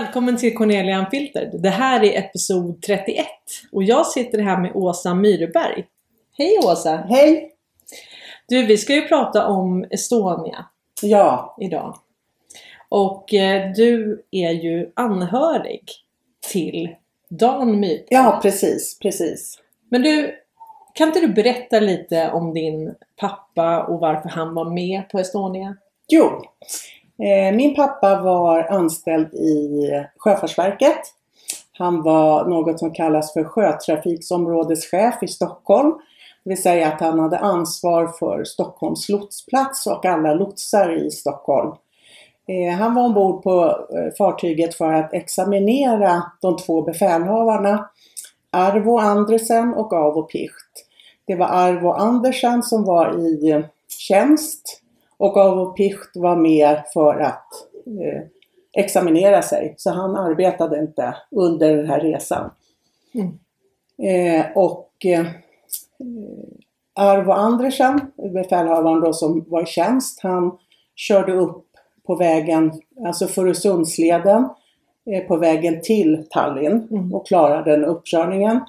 Välkommen till Cornelia Unfiltered. Det här är episod 31 och jag sitter här med Åsa Myreberg. Hej Åsa! Hej! Du, vi ska ju prata om Estonia Ja, idag. Och eh, du är ju anhörig till Dan Myhrberg. ja precis, precis. Men du, kan inte du berätta lite om din pappa och varför han var med på Estonia? Jo, Eh, min pappa var anställd i Sjöfartsverket. Han var något som kallas för sjötrafiksområdeschef i Stockholm. Det vill säga att han hade ansvar för Stockholms lotsplats och alla lotsar i Stockholm. Eh, han var ombord på eh, fartyget för att examinera de två befälhavarna Arvo Andersen och Avo Picht. Det var Arvo Andersen som var i tjänst och Avo Picht var med för att eh, examinera sig. Så han arbetade inte under den här resan. Mm. Eh, och eh, Arvo Andersen, befälhavaren då som var i tjänst, han körde upp på vägen, alltså Furusundsleden, eh, på vägen till Tallinn Mm. och klarade den uppkörningen.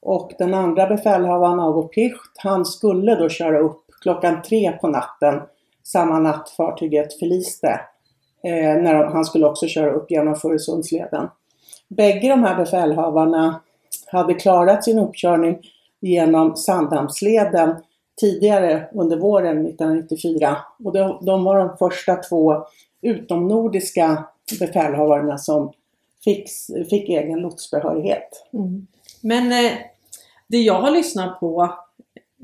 Och den andra befälhavaren, Avo Picht, han skulle då köra upp klockan tre på natten samma natt fartyget förliste. Eh, när de, han skulle också köra upp genom Furusundsleden. Bägge de här befälhavarna hade klarat sin uppkörning genom Sandhamnsleden tidigare under våren 1994. Och de, de var de första två utomnordiska befälhavarna som fick, fick egen lotsbehörighet. Mm. Men eh, det jag har lyssnat på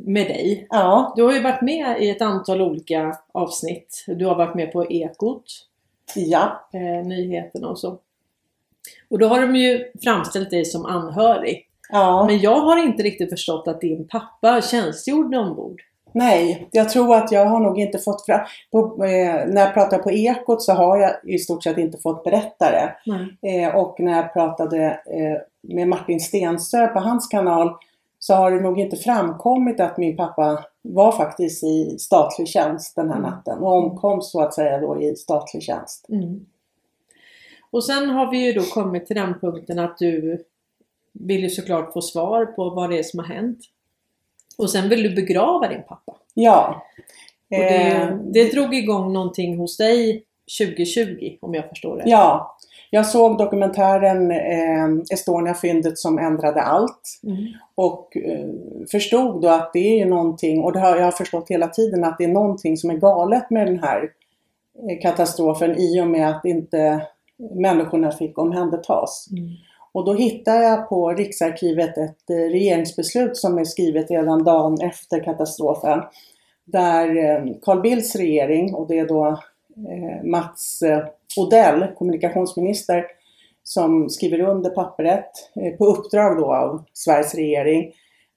med dig Ja, Du har ju varit med i ett antal olika avsnitt. Du har varit med på Ekot, ja, eh, nyheterna och så. Och då har de ju framställt dig som anhörig. ja. Men jag har inte riktigt förstått att din pappa tjänstgjorde ombord. Nej, jag tror att jag har nog inte fått fram... På, eh, när jag pratar på Ekot så har jag i stort sett inte fått berätta det. Nej. Eh, och när jag pratade eh, med Martin Stensö på hans kanal så har det nog inte framkommit att min pappa var faktiskt i statlig tjänst den här Mm. natten och omkom så att säga då i statlig tjänst. Mm. Och sen har vi ju då kommit till den punkten att du vill ju såklart få svar på vad det är som har hänt. Och sen vill du begrava din pappa. Ja. Det, Eh, det drog igång någonting hos dig 2020 om jag förstår det. ja. Jag såg dokumentären eh, Estonia-fyndet som ändrade allt. Mm. Och eh, förstod då att det är ju någonting, och det har jag förstått hela tiden, att det är någonting som är galet med den här eh, katastrofen i och med att inte människorna fick omhändertas. Mm. Och då hittade jag på Riksarkivet ett eh, regeringsbeslut som är skrivet redan dagen efter katastrofen. Där eh, Carl Bildts regering, och det är då Mats Odell, kommunikationsminister, som skriver under pappret eh, på uppdrag då av Sveriges regering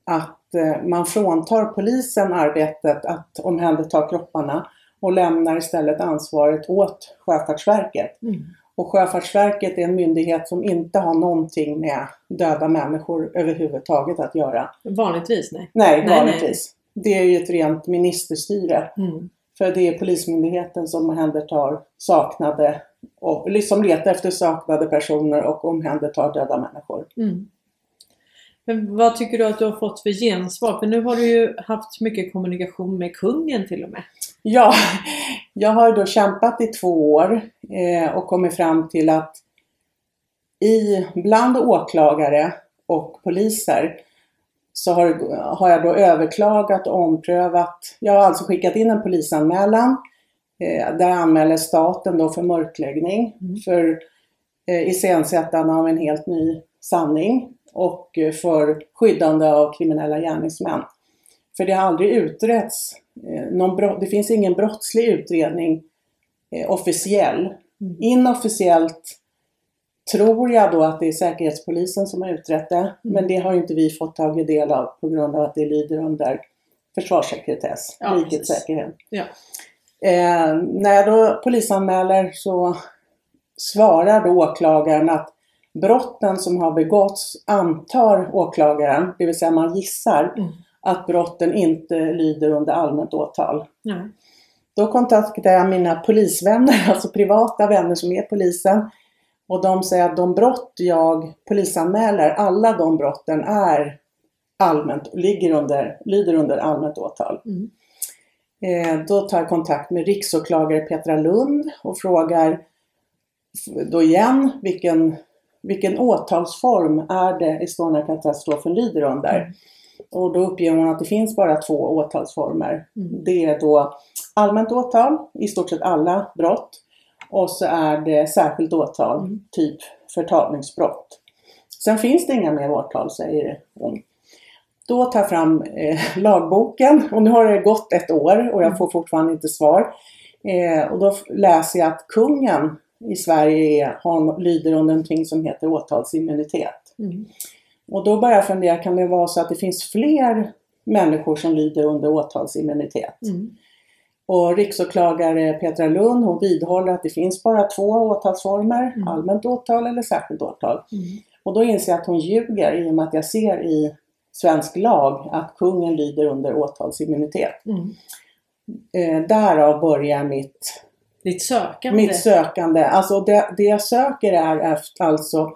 att eh, man fråntar polisen arbetet att omhänderta kropparna och lämnar istället ansvaret åt Sjöfartsverket. Mm. Och Sjöfartsverket är en myndighet som inte har någonting med döda människor överhuvudtaget att göra. Vanligtvis nej. Nej, Nej, vanligtvis. Det är ju ett rent ministerstyre. Mm. För det är Polismyndigheten som omhändertar saknade och liksom letar efter saknade personer och omhändertar döda människor. Mm. Men vad tycker du att du har fått för gensvar? För nu har du ju haft mycket kommunikation med kungen till och med. Ja, jag har då kämpat i två år eh, och kommit fram till att i, bland åklagare och poliser så har, har jag då överklagat och omprövat. Jag har alltså skickat in en polisanmälan. Eh, där anmäler staten då för mörkläggning, Mm. för eh, iscensättande av en helt ny sanning och eh, för skyddande av kriminella gärningsmän. För det har aldrig utretts, eh, någon det finns ingen brottslig utredning eh, officiell. Mm. Inofficiellt tror jag då att det är Säkerhetspolisen som har utrett det, men det har inte vi fått tagit del av på grund av att det lyder under försvarssekretess, Ja, rikets säkerhet. Ja. Eh, när jag då polisanmäler så svarar då åklagaren att brotten som har begåtts antar åklagaren, det vill säga man gissar, Mm. att brotten inte lyder under allmänt åtal. Ja. Då kontaktade jag mina polisvänner, alltså privata vänner som är polisen Och de säger att de brott jag polisanmäler, alla de brotten är allmänt, ligger under, lyder under allmänt åtal. Mm. Eh, då tar jag kontakt med riksåklagare Petra Lund och frågar då igen vilken, vilken åtalsform är det Estonia-katastrofen lyder under. Mm. Och då uppger hon att det finns bara två åtalsformer. Mm. Det är då allmänt åtal, i stort sett alla brott. Och så är det särskilt åtal, Mm. typ förtalningsbrott. Sen finns det inga mer åtal, säger hon. Då tar jag fram eh, lagboken och nu har det gått ett år och jag får fortfarande inte svar. Eh, och då läser jag att kungen i Sverige är, har, lyder under någonting som heter åtalsimmunitet. Mm. Och då börjar jag fundera, kan det vara så att det finns fler människor som lyder under åtalsimmunitet? Mm. Och riksåklagare Petra Lund hon vidhåller att det finns bara två åtalsformer, Mm. allmänt åtal eller särskilt åtal. Mm. Och då inser jag att hon ljuger i och med att jag ser i svensk lag att kungen lyder under åtalsimmunitet. Mm. Eh, därav börjar mitt, Ditt sökande. mitt sökande. Alltså det, det jag söker är efter, alltså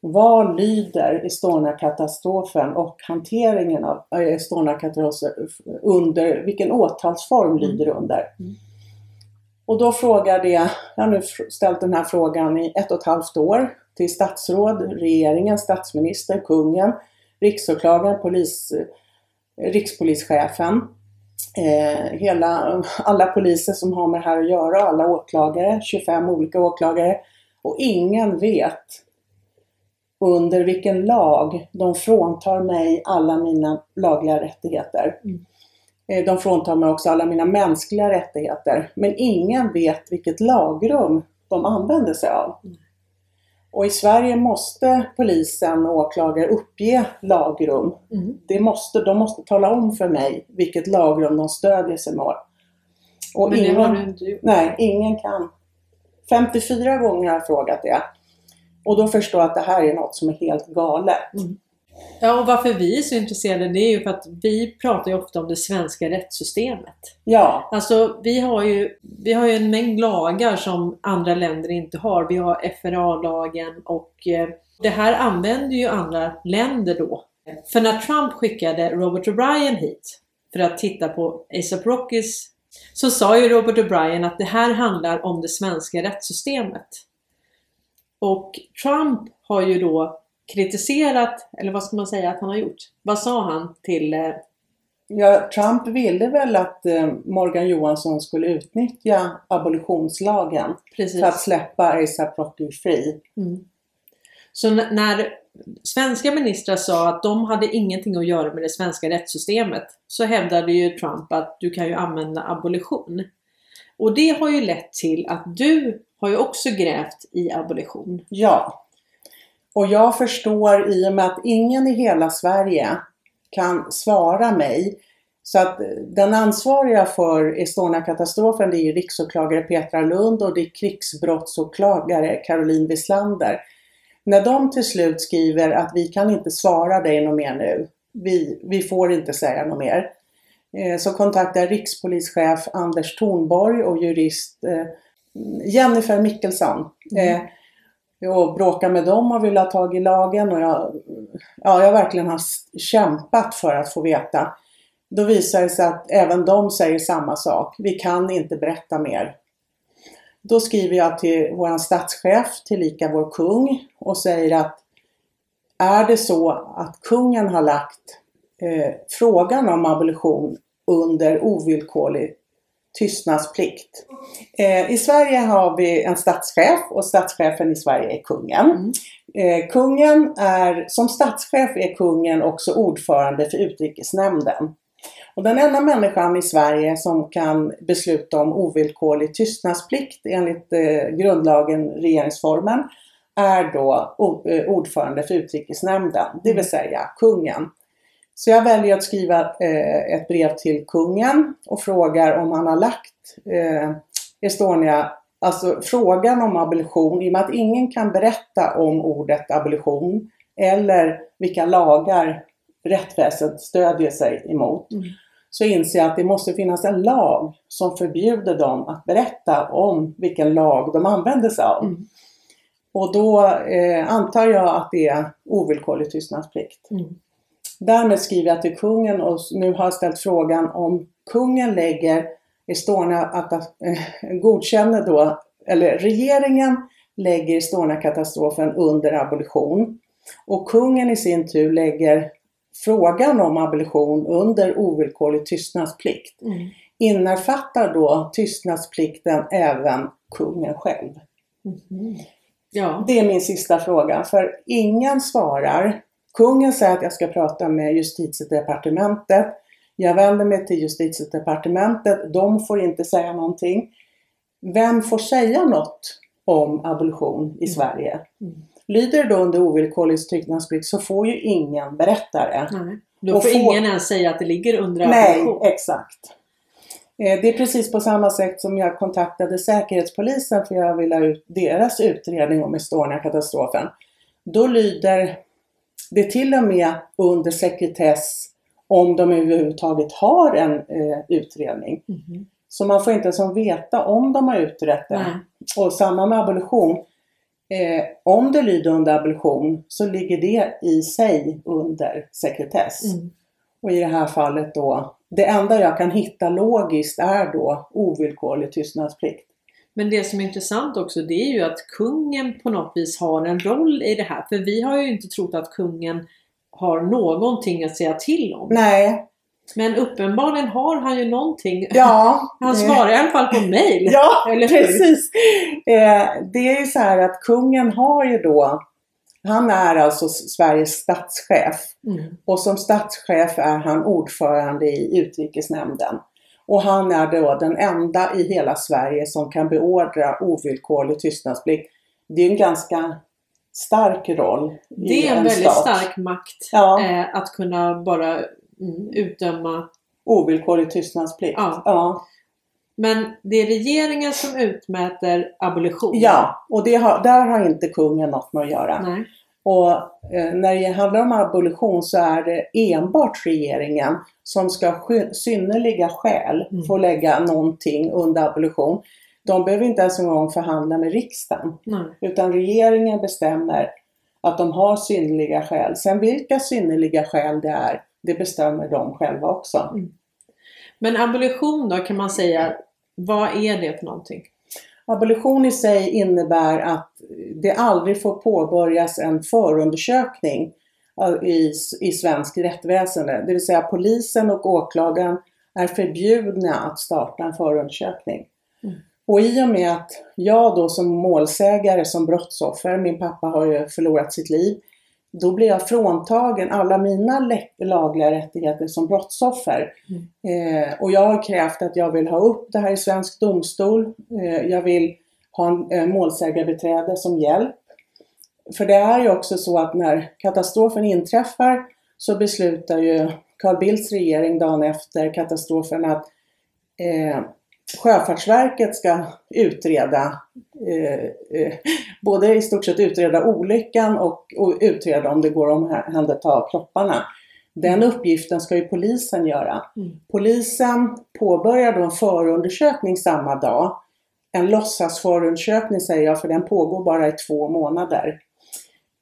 vad lyder Estonia-katastrofen och hanteringen av eh, Estonia-katastrofen under, vilken åtalsform Mm. lyder under? Mm. Och då frågade jag, jag har nu ställt den här frågan i ett och ett halvt år till statsråd, regeringen, statsminister, kungen, riksåklagaren, polis, eh, rikspolischefen, eh, hela, alla poliser som har med det här att göra, alla åklagare, 25 olika åklagare. Och ingen vet under vilken lag de fråntar mig alla mina lagliga rättigheter. Mm. Eh, De fråntar mig också alla mina mänskliga rättigheter. Men ingen vet vilket lagrum de använder sig av. Mm. Och i Sverige måste polisen och åklagare uppge lagrum. Mm. Det måste, de måste tala om för mig vilket lagrum de stödjer sig med. Och Men ingen, nej, ingen kan. 54 gånger har jag frågat det. Och då förstår jag att det här är något som är helt galet. Ja, och varför vi är så intresserade det är ju för att vi pratar ju ofta om det svenska rättssystemet. Ja, Alltså vi har ju, vi har ju en mängd lagar som andra länder inte har. Vi har FRA-lagen och eh, det här använder ju andra länder då. För när Trump skickade Robert O'Brien hit för att titta på ASAP Rockys så sa ju Robert O'Brien att det här handlar om det svenska rättssystemet. Och Trump har ju då kritiserat, eller vad ska man säga att han har gjort? Vad sa han till eh, ja, Trump ville väl att eh, Morgan Johansson skulle utnyttja abolitionslagen precis? för att släppa ASAP Rocky fri. Mm. Så när svenska ministrar sa att de hade ingenting att göra med det svenska rättssystemet så hävdade ju Trump att du kan ju använda abolition. Och det har ju lett till att du har ju också grävt i abolition. Ja. Och jag förstår i och med att ingen i hela Sverige kan svara mig. Så att eh, den ansvariga för Estonia-katastrofen det är ju riksåklagare Petra Lund och det är krigsbrottsåklagare Caroline Wislander. När de till slut skriver att vi kan inte svara dig något mer nu. Vi, vi får inte säga något mer. Eh, så kontaktar rikspolischef Anders Thornborg och jurist eh, Jennifer Mickelsson. Mm. Eh, och bråkar med dem och vill ha tag i lagen och jag, ja, jag verkligen har kämpat för att få veta. Då visar det sig att även de säger samma sak. Vi kan inte berätta mer. Då skriver jag till vår statschef, tillika vår kung och säger att är det så att kungen har lagt eh, frågan om abolition under ovillkorlig tystnadsplikt. Eh, I Sverige har vi en statschef och statschefen i Sverige är kungen. Mm. Eh, kungen är, som statschef är kungen också ordförande för utrikesnämnden. Och den enda människan i Sverige som kan besluta om ovillkorlig tystnadsplikt enligt eh, grundlagen, regeringsformen, är då eh, ordförande för utrikesnämnden, det vill säga kungen. Så jag väljer att skriva eh, ett brev till kungen och frågar om han har lagt eh, Estonia, alltså frågan om abolition, i och med att ingen kan berätta om ordet abolition eller vilka lagar rättsväsendet stödjer sig emot, Mm. så inser jag att det måste finnas en lag som förbjuder dem att berätta om vilken lag de använder sig av. Mm. Och då eh, antar jag att det är ovillkorlig tystnadsplikt. Mm. Därmed skriver jag till kungen och nu har jag ställt frågan om kungen lägger Estonia, att, eh, godkänner då, eller regeringen lägger Estonia-katastrofen under abolition. Och kungen i sin tur lägger frågan om abolition under ovillkorlig tystnadsplikt. Mm. Innefattar då tystnadsplikten även kungen själv? Mhm. Ja. Det är min sista fråga, för ingen svarar. Kungen säger att jag ska prata med justitiedepartementet. Jag vänder mig till justitiedepartementet. De får inte säga någonting. Vem får säga något om abolition i Sverige? Mm. Lyder det då under ovillkorlig tystnadsplikt så får ju ingen berätta det. Nej. Då Och får få- ingen ens säga att det ligger under Nej, abolition. exakt. Eh, Det är precis på samma sätt som jag kontaktade Säkerhetspolisen för jag ville ha ut deras utredning om Estonia-katastrofen. Då lyder det till och med under sekretess om de överhuvudtaget har en eh, utredning. Mhm. Så man får inte ens veta om de har utrett det. Och samma med abolition. Eh, om det lyder under abolition så ligger det i sig under sekretess. Mm. Och i det här fallet då, det enda jag kan hitta logiskt är då ovillkorlig tystnadsplikt. Men det som är intressant också det är ju att kungen på något vis har en roll i det här. För vi har ju inte trott att kungen har någonting att säga till om. Nej, Men uppenbarligen har han ju någonting. ja. Han svarar i alla fall på mail. Ja, Eller hur? precis. Eh, det är ju så här att kungen har ju då, han är alltså Sveriges statschef. Mm. Och som statschef är han ordförande i utrikesnämnden. Och han är då den enda i hela Sverige som kan beordra ovillkorlig tystnadsplikt. Det är en ganska stark roll Det är en väldigt stat. stark makt Ja. eh, att kunna bara mm, utdöma. Ovillkorlig tystnadsplikt. Ja. ja. Men det är regeringen som utmäter abolition. Ja, och har, där har inte kungen något med att göra. Nej. Och eh, när det handlar om abolition så är det enbart regeringen som ska synnerliga skäl Mm. få lägga någonting under abolition. De behöver inte ens en gång förhandla med riksdagen. Nej. Utan regeringen bestämmer att de har synnerliga skäl. Sen vilka synnerliga skäl det är, det bestämmer de själva också. Men abolition då kan man säga, vad är det för någonting? Abolition i sig innebär att det aldrig får påbörjas en förundersökning eh, i, i svensk rättsväsende. Det vill säga polisen och åklagaren är förbjudna att starta en förundersökning. Mm. Och i och med att jag då som målsägare, som brottsoffer, min pappa har ju förlorat sitt liv, då blir jag fråntagen alla mina lagliga rättigheter som brottsoffer. Eh, och jag har krävt att jag vill ha upp det här i svensk domstol. Eh, jag vill ha en eh, målsägarbiträde som hjälp. För det är ju också så att när katastrofen inträffar så beslutar ju Carl Bildts regering dagen efter katastrofen att eh, Sjöfartsverket ska utreda, eh, eh, både i stort sett utreda olyckan och, och utreda om det går att omhänderta kropparna. Den uppgiften ska ju polisen göra. Mm. Polisen påbörjar då en förundersökning samma dag. En låtsasförundersökning säger jag för den pågår bara i två månader.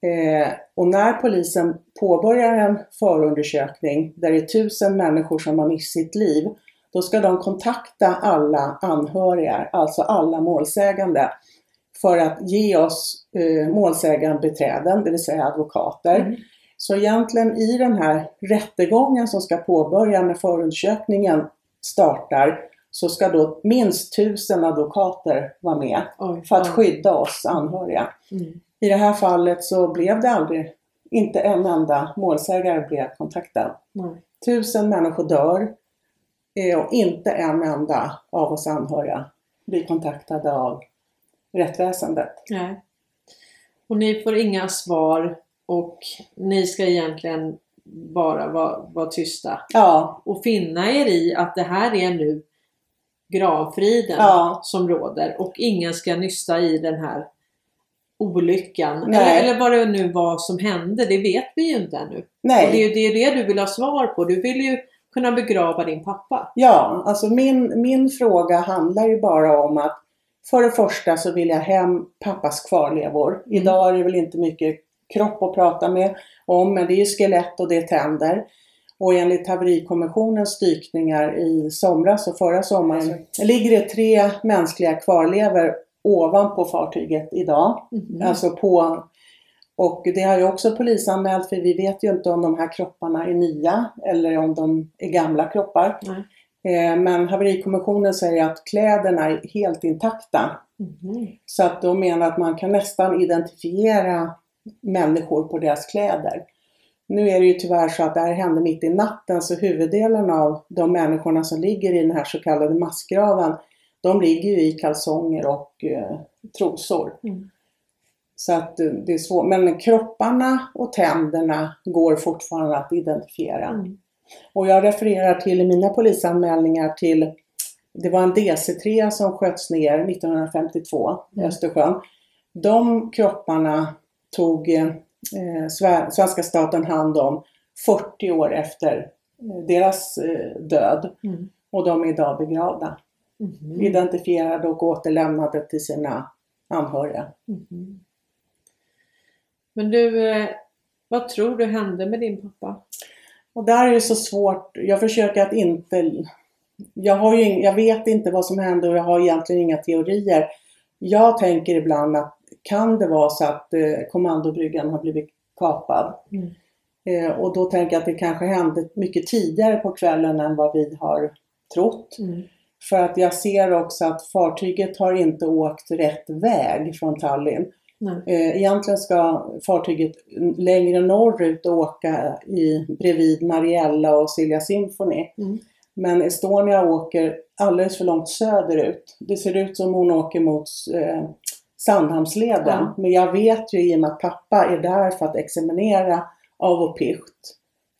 Eh, och när polisen påbörjar en förundersökning där det är tusen människor som har mist sitt liv, då ska de kontakta alla anhöriga, alltså alla målsägande, för att ge oss eh, målsägandebiträden, det vill säga advokater. Mm. Så egentligen i den här rättegången som ska påbörja när förundersökningen startar, så ska då minst tusen advokater vara med Oj, för att skydda oss anhöriga. Mm. I det här fallet så blev det aldrig, inte en enda målsägare blev kontaktad. Nej. Tusen människor dör och inte en enda av oss anhöriga blir kontaktade av rättsväsendet. Nej. Och ni får inga svar och ni ska egentligen bara vara, vara tysta Ja, och finna er i att det här är nu gravfriden Ja. som råder och ingen ska nysta i den här olyckan. Nej. Eller, vad det nu var som hände, det vet vi ju inte ännu. Och det är nej. ju det, är det du vill ha svar på. Du vill ju kunna begrava din pappa. Ja, alltså min, min fråga handlar ju bara om att För det första så vill jag hem pappas kvarlevor. Idag är det väl inte mycket kropp att prata med om, men det är ju skelett och det är tänder. Och enligt haverikommissionens dykningar i somras och förra sommaren ligger det tre mänskliga kvarlevor ovanpå fartyget idag. Mhm. Alltså på, och det har ju också polisanmält för vi vet ju inte om de här kropparna är nya eller om de är gamla kroppar. Eh, Men haverikommissionen säger att kläderna är helt intakta. Mhm. Så att de menar att man kan nästan identifiera människor på deras kläder. Nu är det ju tyvärr så att det här hände mitt i natten så huvuddelen av de människorna som ligger i den här så kallade massgraven de ligger ju i kalsonger och eh, trosor. Mm. Så att eh, det är svårt. Men kropparna och tänderna går fortfarande att identifiera. Mm. Och jag refererar till i mina polisanmälningar till det var en DC-3 som sköts ner 1952 i Mm. Östersjön. De kropparna tog eh, Sve- svenska staten hand om 40 år efter eh, deras eh, död. Mm. Och de är idag begravda. Mhm. Identifierade och återlämnade till sina anhöriga. Mhm. Men du, eh, vad tror du hände med din pappa? Och där är det så svårt. Jag försöker att inte... Jag, har ju, jag vet inte vad som hände och jag har egentligen inga teorier. Jag tänker ibland att kan det vara så att eh, kommandobryggan har blivit kapad? Mm. Eh, och då tänker jag att det kanske hände mycket tidigare på kvällen än vad vi har trott. Mm. För att jag ser också att fartyget har inte åkt rätt väg från Tallinn. Nej. Eh, Egentligen ska fartyget längre norrut åka i, bredvid Mariella och Silja Symphony. Mm. Men Estonia åker alldeles för långt söderut. Det ser ut som hon åker mot eh, Sandhamnsleden. Ja. Men jag vet ju i och med att pappa är där för att examinera av och picht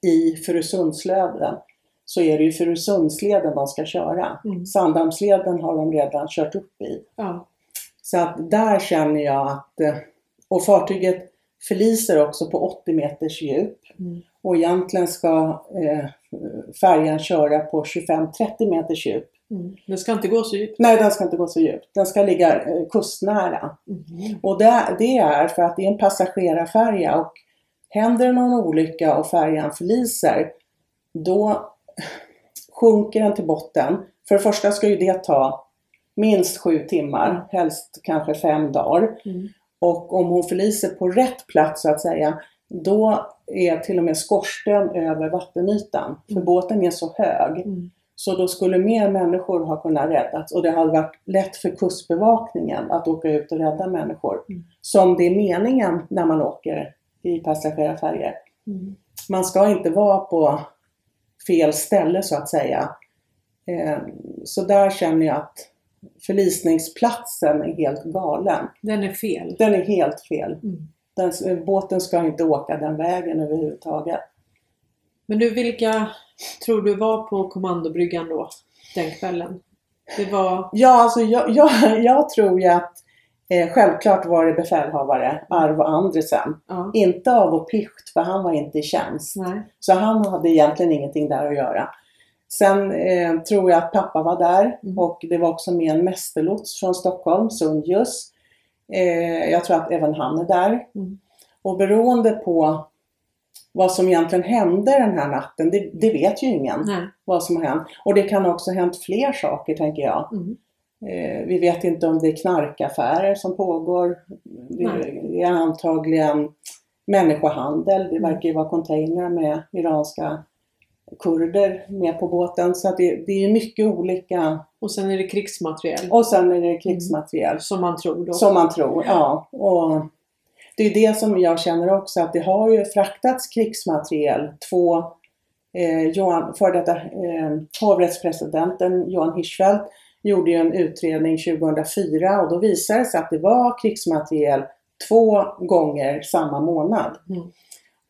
i Furusundsleden så är det ju Furusundsleden de ska köra. Mm. Sandhamnsleden har de redan kört upp i. Ja. Så att där känner jag att, eh, och fartyget förliser också på 80 meters djup. Mm. Och egentligen ska eh, färjan köra på 25-30 meters djup. Mm. Det ska inte gå så djupt. Nej, den ska inte gå så djupt. Den ska ligga eh, kustnära. Mhm. Och det, det är för att det är en passagerarfärja och händer någon olycka och färjan förliser, då sjunker den till botten. För det första ska ju det ta minst sju timmar, helst kanske fem dagar. Mm. Och om hon förliser på rätt plats så att säga, då är till och med skorsten över vattenytan. För Mm. båten är så hög. Mm. Så då skulle mer människor ha kunnat räddas och det hade varit lätt för kustbevakningen att åka ut och rädda människor. Mm. Som det är meningen när man åker i passagerarfärjor. Mm. Man ska inte vara på fel ställe så att säga. Eh, Så där känner jag att förlisningsplatsen är helt galen. Den är fel. Den är helt fel. Mm. Den, båten ska inte åka den vägen överhuvudtaget. Men du, vilka tror du var på kommandobryggan då, den kvällen? Det var... Ja, alltså jag, jag, jag tror ju att eh, självklart var det befälhavare, Arvo Andresen. Ja. Inte av och picht, för han var inte i tjänst. Nej. Så han hade egentligen ingenting där att göra. Sen eh, tror jag att pappa var där Mm. och det var också med en mästerlots från Stockholm, Sundjus. Eh, jag tror att även han är där. Mm. Och beroende på vad som egentligen hände den här natten, det, det vet ju ingen Nej. vad som har hänt. Och det kan också ha hänt fler saker tänker jag. Mm. Eh, vi vet inte om det är knarkaffärer som pågår. Det Nej. är antagligen människohandel. Det Mm. verkar ju vara containrar med iranska kurder med på båten. Så att det, det är mycket olika. Och sen är det krigsmateriel. Och sen är det krigsmateriel. Som man tror då. Som man tror, ja. Och det är det som jag känner också att det har ju fraktats krigsmateriel. Två, eh, Johan, för detta eh, hovrättspresidenten Johan Hirschfeldt gjorde ju en utredning 2004 och då visade det sig att det var krigsmateriel två gånger samma månad.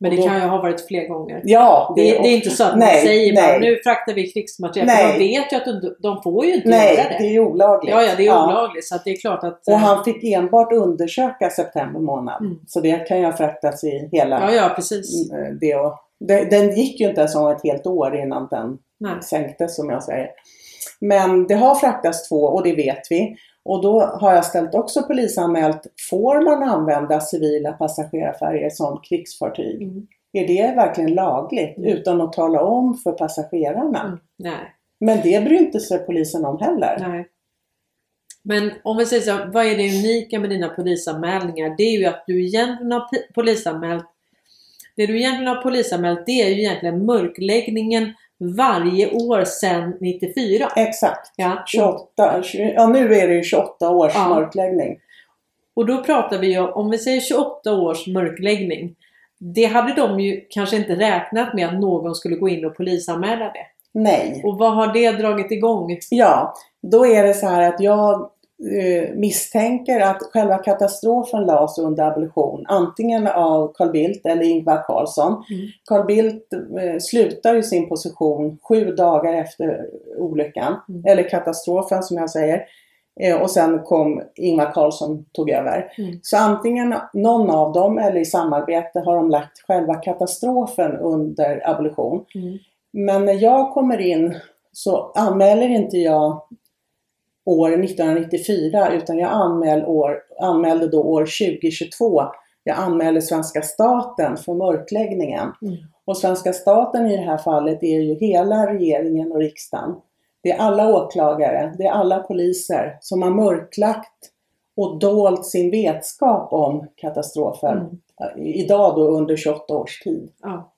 Men det då- kan ju ha varit fler gånger. Ja, Det, det är inte så att man Nej, säger nej. bara nu fraktar vi krigsmateriel. För Nej. de vet ju att de, de får ju inte Nej, göra det. det är olagligt. Ja, ja, det är olagligt. Så det är klart att... Och eh, han fick enbart undersöka september månad. Mm. Så det kan ju ha fraktats i hela Ja, ja, precis. Mm, det och, det, den gick ju inte ens om ett helt år innan den Nej. sänktes som jag säger. Men det har fraktats två och det vet vi. Och då har jag ställt också polisanmält, får man använda civila passagerarfärger som krigsfartyg? Mm. Är det verkligen lagligt Mm. utan att tala om för passagerarna? Mm. Nej. Men det bryr inte sig polisen om heller. Nej. Men om vi säger så, vad är det unika med dina polisanmälningar? Det är ju att du egentligen har polisanmält Det du egentligen har polisanmält det är ju egentligen mörkläggningen varje år sedan 94. Exakt. Ja. 28, 20, ja nu är det ju 28 års Ja. mörkläggning. Och då pratar vi ju om, vi säger 28 års mörkläggning. Det hade de ju kanske inte räknat med att någon skulle gå in och polisanmäla det. Nej. Och vad har det dragit igång? Ja, då är det så här att jag eh, misstänker att själva katastrofen lades under abolition. Antingen av Carl Bildt eller Ingvar Carlsson. Mm. Carl Bildt eh, slutar ju sin position sju dagar efter olyckan. Mm. Eller katastrofen som jag säger. Eh, och sen kom Ingvar Carlsson tog över. Mm. Så antingen någon av dem eller i samarbete har de lagt själva katastrofen under abolition. Mm. Men när jag kommer in så anmäler inte jag år 1994 utan jag anmäl år, anmälde då år 2022. Jag anmälde svenska staten för mörkläggningen. Mm. Och svenska staten i det här fallet är ju hela regeringen och riksdagen. Det är alla åklagare, det är alla poliser som har mörklagt och dolt sin vetskap om katastrofen. Mm. Idag då under 28 års tid. Ja.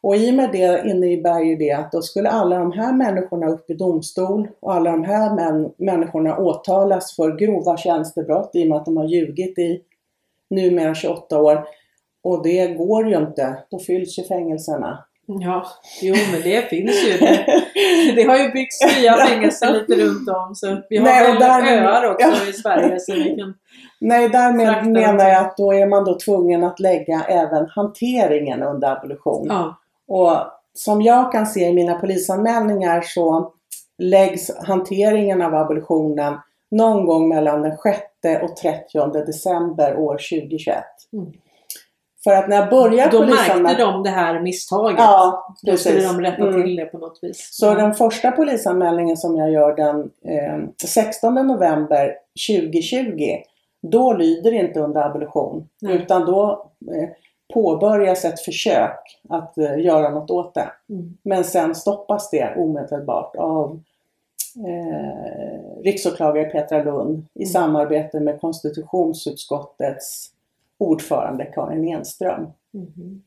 Och i och med det innebär ju det att då skulle alla de här människorna upp i domstol och alla de här män, människorna åtalas för grova tjänstebrott i och med att de har ljugit i numera 28 år. Och det går ju inte, då fylls ju fängelserna ja, jo men det finns ju. Det, det har ju byggts nya fängelser lite runt om. Så vi har Nej, väl därmed- öar också Ja. i Sverige. Så vi kan, Nej, därmed menar jag att då är man då tvungen att lägga även hanteringen under abolition. ja. Och som jag kan se i mina polisanmälningar så läggs hanteringen av abolitionen någon gång mellan den 6 och 30 december år 2021. Mm. För att när jag börjar Då märkte polisanmälan... de det här misstaget. Ja, Då skulle precis. de rätta Mm. till det på något vis. Så ja. den första polisanmälningen som jag gör den eh, 16 november 2020, då lyder det inte under abolition. Nej. Utan då eh, påbörjas ett försök att eh, göra något åt det. Mm. Men sen stoppas det omedelbart av eh, riksåklagare Petra Lund i Mm. samarbete med konstitutionsutskottets ordförande Karin Enström. Mhm.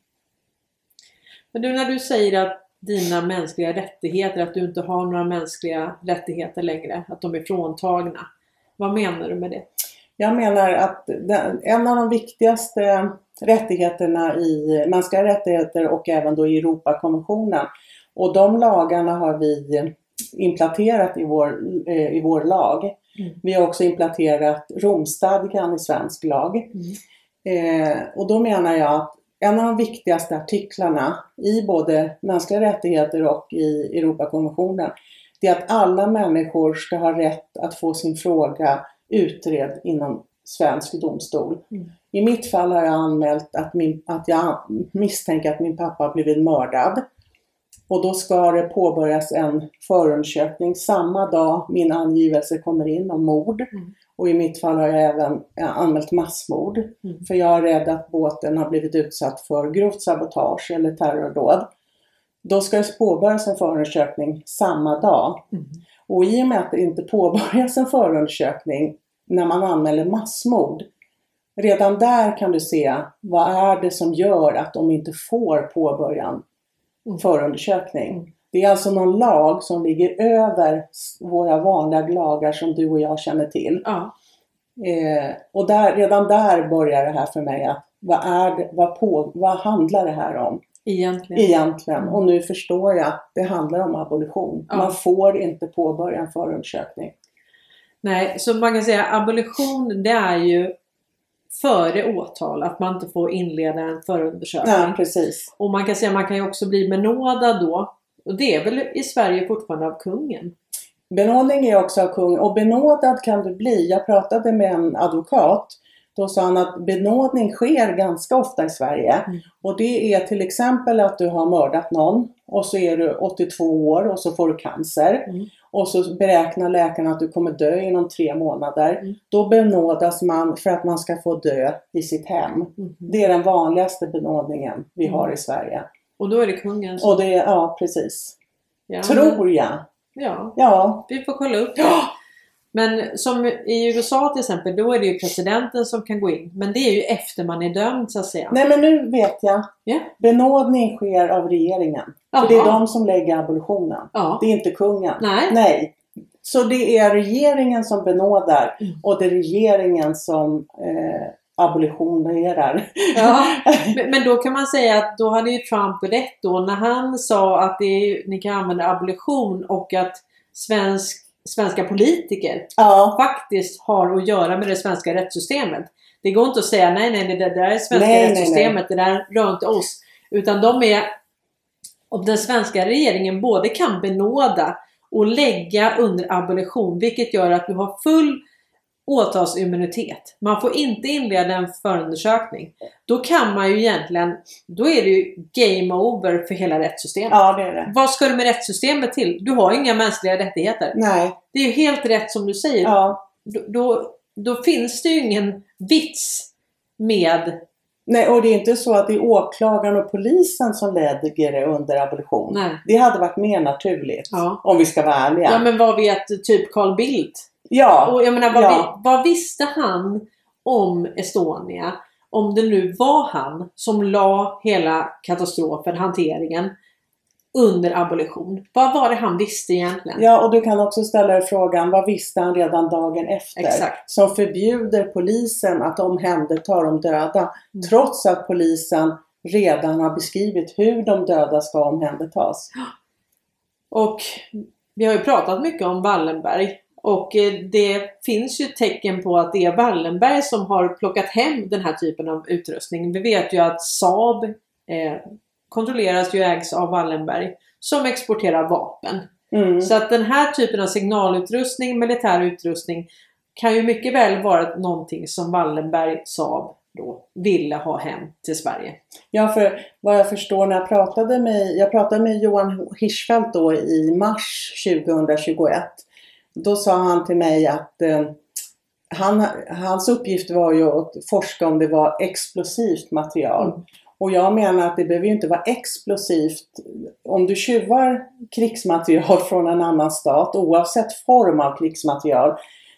Men du, när du säger att dina mänskliga rättigheter, att du inte har några mänskliga rättigheter längre, att de är fråntagna. Vad menar du med det? Jag menar att den, en av de viktigaste rättigheterna i mänskliga rättigheter och även då i Europakonventionen och de lagarna har vi implanterat i vår, eh, i vår lag. Mm. Vi har också implanterat Romstadgan i svensk lag. Eh, och då menar jag att en av de viktigaste artiklarna i både mänskliga rättigheter och i Europakonventionen det är att alla människor ska ha rätt att få sin fråga utredd inom svensk domstol. Mm. I mitt fall har jag anmält att, min, att jag misstänker att min pappa blivit mördad. Och då ska det påbörjas en förundersökning samma dag min angivelse kommer in om mord. Mm. Och i mitt fall har jag även eh, anmält massmord. Mm. För jag är rädd att båten har blivit utsatt för grovt sabotage eller terrordåd. Då ska det påbörjas en förundersökning samma dag. Mm. Och i och med att det inte påbörjas en förundersökning när man anmäler massmord. Redan där kan du se vad är det som gör att de inte får påbörja en Mm. förundersökning. Det är alltså någon lag som ligger över våra vanliga lagar som du och jag känner till. Ja. Eh, och där, redan där börjar det här för mig att vad, är det, vad, på, vad handlar det här om Egentligen. egentligen? Mm. Och nu förstår jag att det handlar om abolition. Ja. Man får inte påbörja en förundersökning. Nej, så man kan säga abolition det är ju före åtal, att man inte får inleda en förundersökning. Nej, precis. Och man kan säga att man kan ju också bli benådad då. Och det är väl i Sverige fortfarande av kungen? Benådning är också av kung och benådad kan du bli. Jag pratade med en advokat. Då sa han att benådning sker ganska ofta i Sverige. Mm. Och det är till exempel att du har mördat någon och så är du 82 år och så får du cancer. Mm. och så beräknar läkaren att du kommer dö inom tre månader. Mm. Då benådas man för att man ska få dö i sitt hem. Mhm. Det är den vanligaste benådningen vi har Mm. i Sverige. Och då är det kungen som... Och det är, ja precis. ja, Tror jag. Ja, Ja. vi får kolla upp det. Ja. Men som i USA till exempel, då är det ju presidenten som kan gå in. Men det är ju efter man är dömd så att säga. Nej men nu vet jag. Ja. Benådning sker av regeringen. För det är de som lägger abolitionen. Ja. Det är inte kungen. Nej. Nej. Så det är regeringen som benådar Mm. och det är regeringen som eh, abolitionerar. Ja. Men, då kan man säga att då hade ju Trump rätt då när han sa att är, ni kan använda abolition och att svensk, svenska politiker ja. faktiskt har att göra med det svenska rättssystemet. Det går inte att säga nej, nej, det där är svenska Nej, nej, rättssystemet, det där rör inte oss. Utan de är, och den svenska regeringen både kan benåda och lägga under abolition, vilket gör att du har full åtalsimmunitet. Man får inte inleda en förundersökning. Då kan man ju egentligen, då är det ju game over för hela rättssystemet. ja, det är det. Vad ska du med rättssystemet till? Du har inga mänskliga rättigheter. Nej. Det är ju helt rätt som du säger. Ja. Då, då, då finns det ju ingen vits med... Nej, och det är inte så att det är åklagaren och polisen som lägger det under abolition. Nej. Det hade varit mer naturligt. Ja. Om vi ska vara ärliga. Ja men vad vet typ Carl Bildt? Ja. Och jag menar vad, Ja. vi, vad visste han om Estonia? Om det nu var han som la hela katastrofen, hanteringen, under abolition. Vad var det han visste egentligen? Ja, och du kan också ställa dig frågan, vad visste han redan dagen efter? Exakt. Som förbjuder polisen att omhänderta de döda, Mm. trots att polisen redan har beskrivit hur de döda ska omhändertas. Och vi har ju pratat mycket om Wallenberg. Och eh, det finns ju tecken på att det är Wallenberg som har plockat hem den här typen av utrustning. Vi vet ju att Saab eh, kontrolleras ju ägs av Wallenberg som exporterar vapen. Mm. Så att den här typen av signalutrustning, militär utrustning kan ju mycket väl vara någonting som Wallenberg Saab då ville ha hem till Sverige. Ja, för vad jag förstår när jag pratade med, jag pratade med Johan Hirschfeldt då i mars 2021. Då sa han till mig att eh, han, hans uppgift var ju att forska om det var explosivt material. Mm. Och jag menar att det behöver ju inte vara explosivt. Om du tjuvar krigsmaterial från en annan stat, oavsett form av krigsmaterial,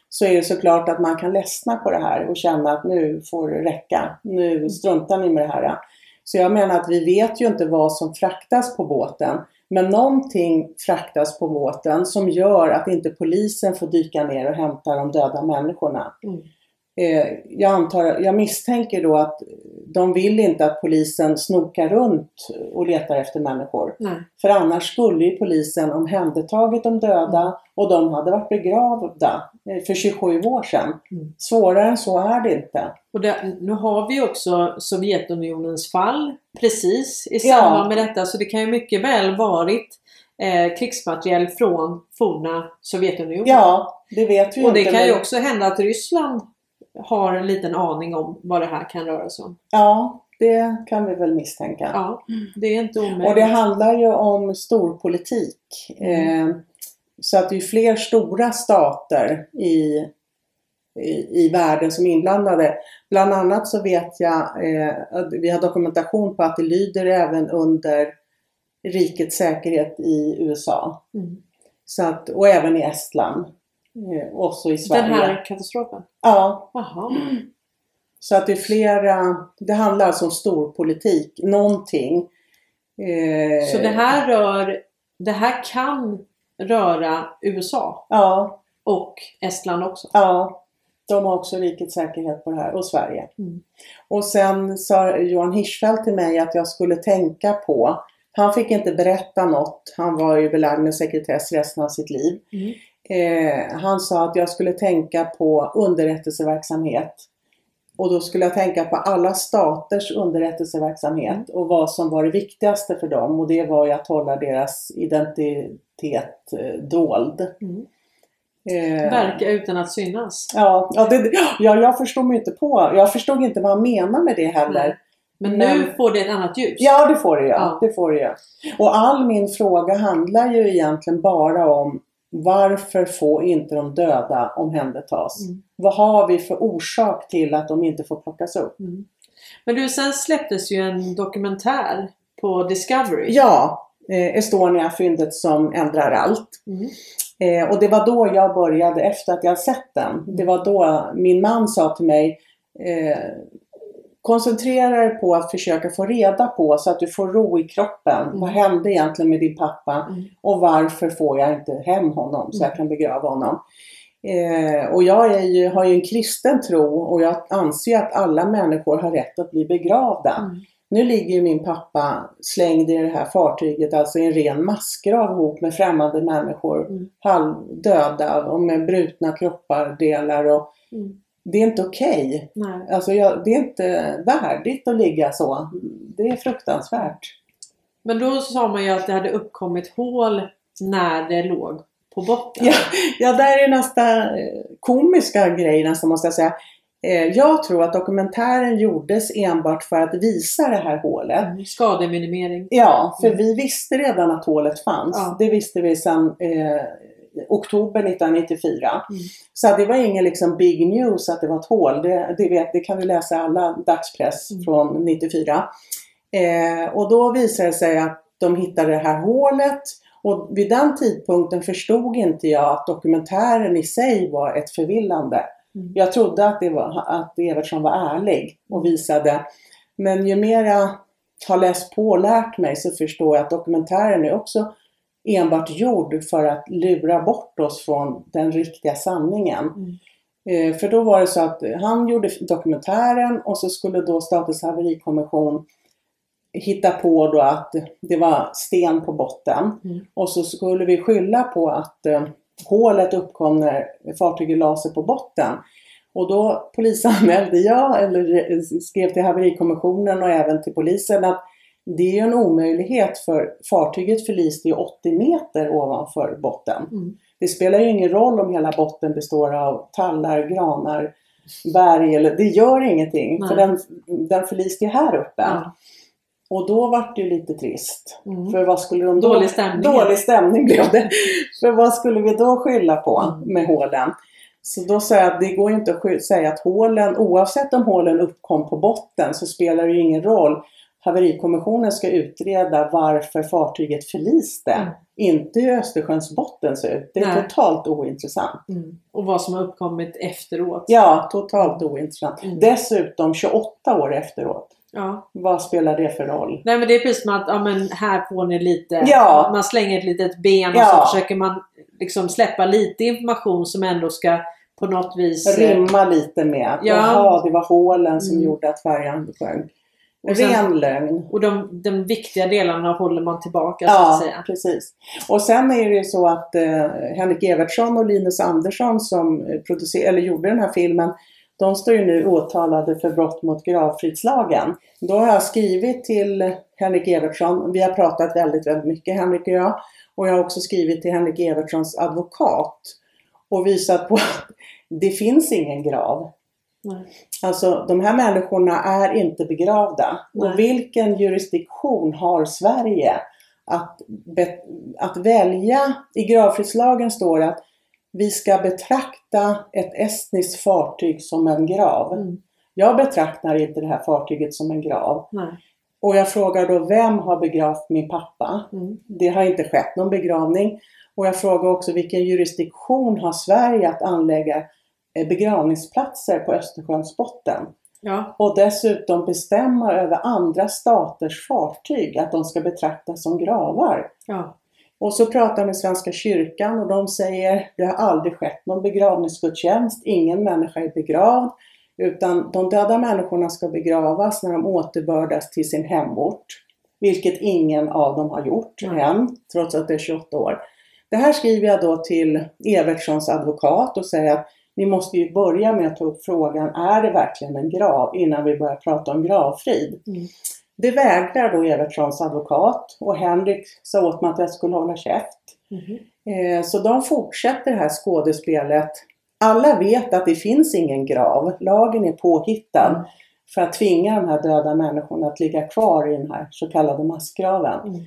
så är det såklart att man kan ledsna på det här och känna att nu får det räcka. Nu struntar ni med det här. Så jag menar att vi vet ju inte vad som fraktas på båten. Men någonting fraktas på båten som gör att inte polisen får dyka ner och hämta de döda människorna. Mm. Eh, jag, antar, jag misstänker då att de vill inte att polisen snokar runt och letar efter människor. Nej. För annars skulle ju polisen omhändertagit de döda och de hade varit begravda eh, för 27 år sedan. Mm. Svårare än så är det inte. Och det, nu har vi ju också Sovjetunionens fall precis i Ja. samband med detta så det kan ju mycket väl varit eh, krigsmateriel från forna Sovjetunionen. Ja, det vet vi ju och det inte. kan ju men- också hända att Ryssland har en liten aning om vad det här kan röra sig om. Ja, det kan vi väl misstänka. Ja, det är inte omöjligt. Och det handlar ju om storpolitik. Mm. Eh, så att det är fler stora stater i, i, i världen som är inblandade. Bland annat så vet jag, eh, att vi har dokumentation på att det lyder även under rikets säkerhet i USA. Mm. Så att, och även i Estland. Eh, och så i Sverige. Den här katastrofen? Ja, Jaha. så att det är flera, det handlar alltså om storpolitik, någonting. Eh, Så det här rör, det här kan röra USA Ja, och Estland också? ja. De har också rikets säkerhet på det här och Sverige. Mm. Och sen sa Johan Hirschfeldt till mig att jag skulle tänka på, han fick inte berätta något, han var ju belagd med sekretess resten av sitt liv. Mm. Eh, han sa att jag skulle tänka på underrättelseverksamhet. Och då skulle jag tänka på alla staters underrättelseverksamhet och vad som var det viktigaste för dem. Och det var ju att hålla deras identitet eh, dold. Mm. Eh, Verka utan att synas. Ja, ja, det, ja, jag förstod mig inte på. Jag förstod inte vad han menar med det heller. Nej. Men, Men- nu får det ett annat ljus. Ja, det får det ja. Ja. Det får det ja. Och all min fråga handlar ju egentligen bara om Varför får inte de döda omhändertas? Mm. Vad har vi för orsak till att de inte får plockas upp? Mm. Men du, sen släpptes ju en dokumentär på Discovery. Ja, eh, Estonia, fyndet som ändrar allt. Mm. Eh, och det var då jag började, efter att jag sett den. Det var då min man sa till mig eh, Koncentrera dig på att försöka få reda på så att du får ro i kroppen. Mm. Vad hände egentligen med din pappa? Mm. Och varför får jag inte hem honom så jag kan begrava honom? Eh, och jag ju, har ju en kristen tro och jag anser att alla människor har rätt att bli begravda. Mm. Nu ligger ju min pappa slängd i det här fartyget, alltså i en ren massgrav ihop med främmande människor. Mm. Halvdöda och med brutna kroppar, delar och Mm. Det är inte okej. Nej. Alltså jag, det är inte värdigt att ligga så. Det är fruktansvärt. Men då sa man ju att det hade uppkommit hål när det låg på botten. Ja, ja där är nästa eh, komiska grej nästan måste jag säga. Eh, Jag tror att dokumentären gjordes enbart för att visa det här hålet. Mm. Skademinimering. Ja, för Mm. vi visste redan att hålet fanns. Ja. Det visste vi sedan eh, oktober 1994. Mm. Så det var ingen liksom big news att det var ett hål. Det, det, vet, det kan vi läsa i alla dagspress Mm. från 94. Eh, och då visade det sig att de hittade det här hålet. Och vid den tidpunkten förstod inte jag att dokumentären i sig var ett förvillande. Mm. Jag trodde att, det var, att Evertsson var ärlig och visade. Men ju mer jag har läst på och lärt mig så förstår jag att dokumentären är också enbart gjord för att lura bort oss från den riktiga sanningen. Mm. Eh, För då var det så att han gjorde dokumentären och så skulle då Statens haverikommission hitta på då att det var sten på botten. Mm. Och så skulle vi skylla på att eh, hålet uppkom när fartyget la sig på botten. Och då polisanmälde jag, eller skrev till haverikommissionen och även till polisen att det är ju en omöjlighet för fartyget förliste ju 80 meter ovanför botten. Mm. Det spelar ju ingen roll om hela botten består av tallar, granar, berg eller det gör ingenting Nej. för den, den förliste ju här uppe. Ja. Och då var det ju lite trist. Mm. För vad skulle de då... Dålig stämning. Dålig stämning blev det. för vad skulle vi då skylla på Mm. med hålen? Så då sa jag att det går inte att säga att hålen, oavsett om hålen uppkom på botten så spelar det ju ingen roll. Haverikommissionen ska utreda varför fartyget förliste. Mm. Inte hur Östersjöns botten ser ut. Det är Nej. totalt ointressant. Mm. Och vad som har uppkommit efteråt. Ja, totalt ointressant. Mm. Dessutom 28 år efteråt. Ja. Vad spelar det för roll? Nej men det är precis som att, ja men här får ni lite, Ja. man slänger ett litet ben och Ja. så försöker man liksom släppa lite information som ändå ska på något vis... eh, Rimma lite med att Ja. jaha, det var hålen som Mm. gjorde att färjan sjönk. Och sen- Ren lögn. Och de, de viktiga delarna håller man tillbaka så Ja, att säga. precis. Och sen är det ju så att eh, Henrik Evertsson och Linus Andersson som eh, producer- eller gjorde den här filmen, de står ju nu åtalade för brott mot gravfridslagen. Då har jag skrivit till Henrik Evertsson, vi har pratat väldigt, väldigt mycket Henrik och jag, och jag har också skrivit till Henrik Evertssons advokat och visat på att det finns ingen grav. Nej. Alltså de här människorna är inte begravda. Nej. Och vilken jurisdiktion har Sverige att, att välja? I gravfridslagen står det att vi ska betrakta ett estniskt fartyg som en grav. Mm. Jag betraktar inte det här fartyget som en grav. Nej. Och jag frågar då, vem har begravt min pappa? Mm. Det har inte skett någon begravning. Och jag frågar också vilken jurisdiktion har Sverige att anlägga begravningsplatser på Östersjöns botten? Ja. Och dessutom bestämma över andra staters fartyg, att de ska betraktas som gravar. Ja. Och så pratar jag med Svenska kyrkan och de säger det har aldrig skett någon begravningsgudstjänst, ingen människa är begravd. Utan de döda människorna ska begravas när de återbördas till sin hemort. Vilket ingen av dem har gjort Nej. än, trots att det är 28 år. Det här skriver jag då till Evertssons advokat och säger att ni måste ju börja med att ta upp frågan, är det verkligen en grav? Innan vi börjar prata om gravfrid. Mm. Det vägrar då Evertssons advokat och Henrik sa åt mig att jag skulle hålla käft. Eh, Så de fortsätter det här skådespelet. Alla vet att det finns ingen grav. Lagen är påhittad Mm. för att tvinga de här döda människorna att ligga kvar i den här så kallade massgraven. Mm.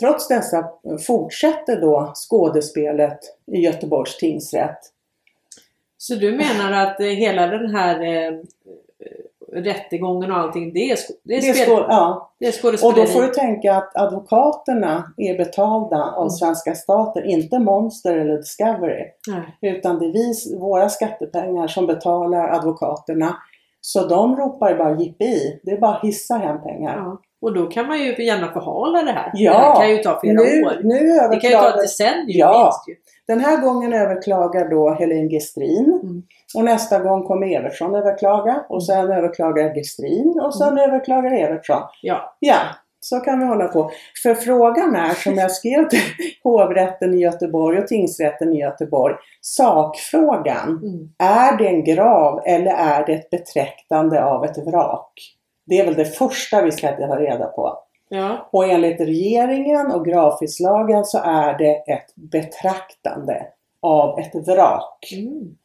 trots dessa fortsätter då skådespelet i Göteborgs tingsrätt. Så du menar att eh, hela den här eh, rättegången och allting, det är, det är, Det är spel, ja. det är Och skådespeleri? då får du tänka att advokaterna är betalda av Mm. svenska staten, inte Monster eller Discovery. Nej. Utan det är vi, våra skattepengar som betalar advokaterna. Så de ropar bara jippi. Det är bara att hissa hem pengar. Ja. Och då kan man ju gärna förhala det här. Ja. Det här kan ju ta flera Nu, år. nu Det kan ju ta överklagar... ett decennium Ja. minst ju. Den här gången överklagar då Helene Gestrin. Mm. Och nästa gång kommer Evertsson överklaga. Och sen överklagar Gestrin. Och sen Mm. överklagar Evertsson. Ja. Ja, så kan vi hålla på. För frågan är, som jag skrev till hovrätten i Göteborg och tingsrätten i Göteborg. Sakfrågan. Mm. Är det en grav eller är det ett beträktande av ett vrak? Det är väl det första vi ska ta reda på. Ja. Och enligt regeringen och gravfridslagen så är det ett betraktande av ett vrak. Mm.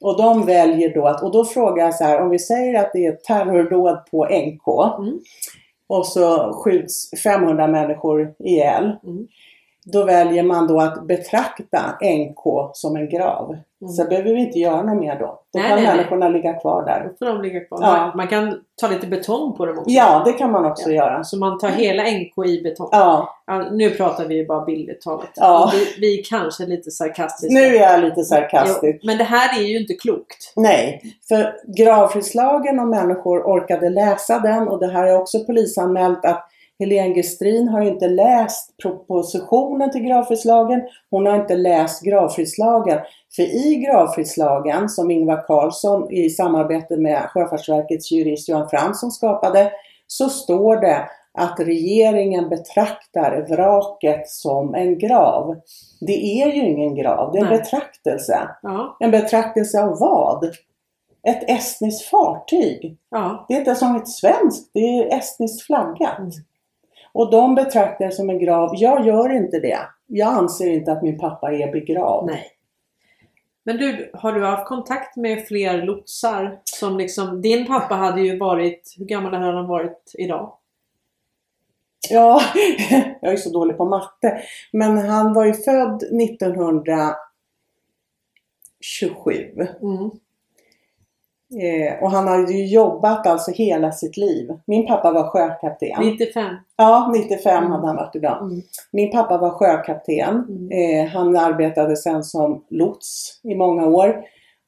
Och de väljer då att, och då frågar jag så här, om vi säger att det är ett terrordåd på NK Mm. och så skjuts 500 människor ihjäl. Mm. Då väljer man då att betrakta NK som en grav. Mm. Så behöver vi inte göra något mer då. Då Nej, kan nej, nej. människorna ligga kvar där. Då får de ligga kvar. Ja. Man, kan ta lite betong på dem också. Ja, det kan man också Ja. göra. Så man tar hela NK i betong. Ja, nu pratar vi ju bara bildligt talat. Ja. Vi, vi kanske är lite sarkastiska. nu är jag lite sarkastisk. Men det här är ju inte klokt. Nej, för gravfridslagen om människor orkade läsa den och det här är också polisanmält att Helene Gestrin har inte läst propositionen till gravfridslagen. Hon har inte läst gravfridslagen. För i gravfridslagen som Ingvar Carlsson i samarbete med Sjöfartsverkets jurist Johan Fransson skapade så står det att regeringen betraktar vraket som en grav. Det är ju ingen grav, det är en Nej. betraktelse. Ja, En betraktelse av vad? Ett estniskt fartyg. ja. Det är inte som ett svenskt, det är estniskt flaggat. Mm. Och de betraktar det som en grav. Jag gör inte det. Jag anser inte att min pappa är begravd. Nej. Men du, har du haft kontakt med fler lotsar? Som liksom, din pappa hade ju varit, hur gammal hade han varit idag? Ja, jag är så dålig på matte. Men han var ju född 1927. Mm. Eh, och han hade ju jobbat alltså hela sitt liv. Min pappa var sjökapten. 95. Ja, 95 Mm. hade han varit idag. Mm. Min pappa var sjökapten. Mm. Eh, han arbetade sen som lots i många år.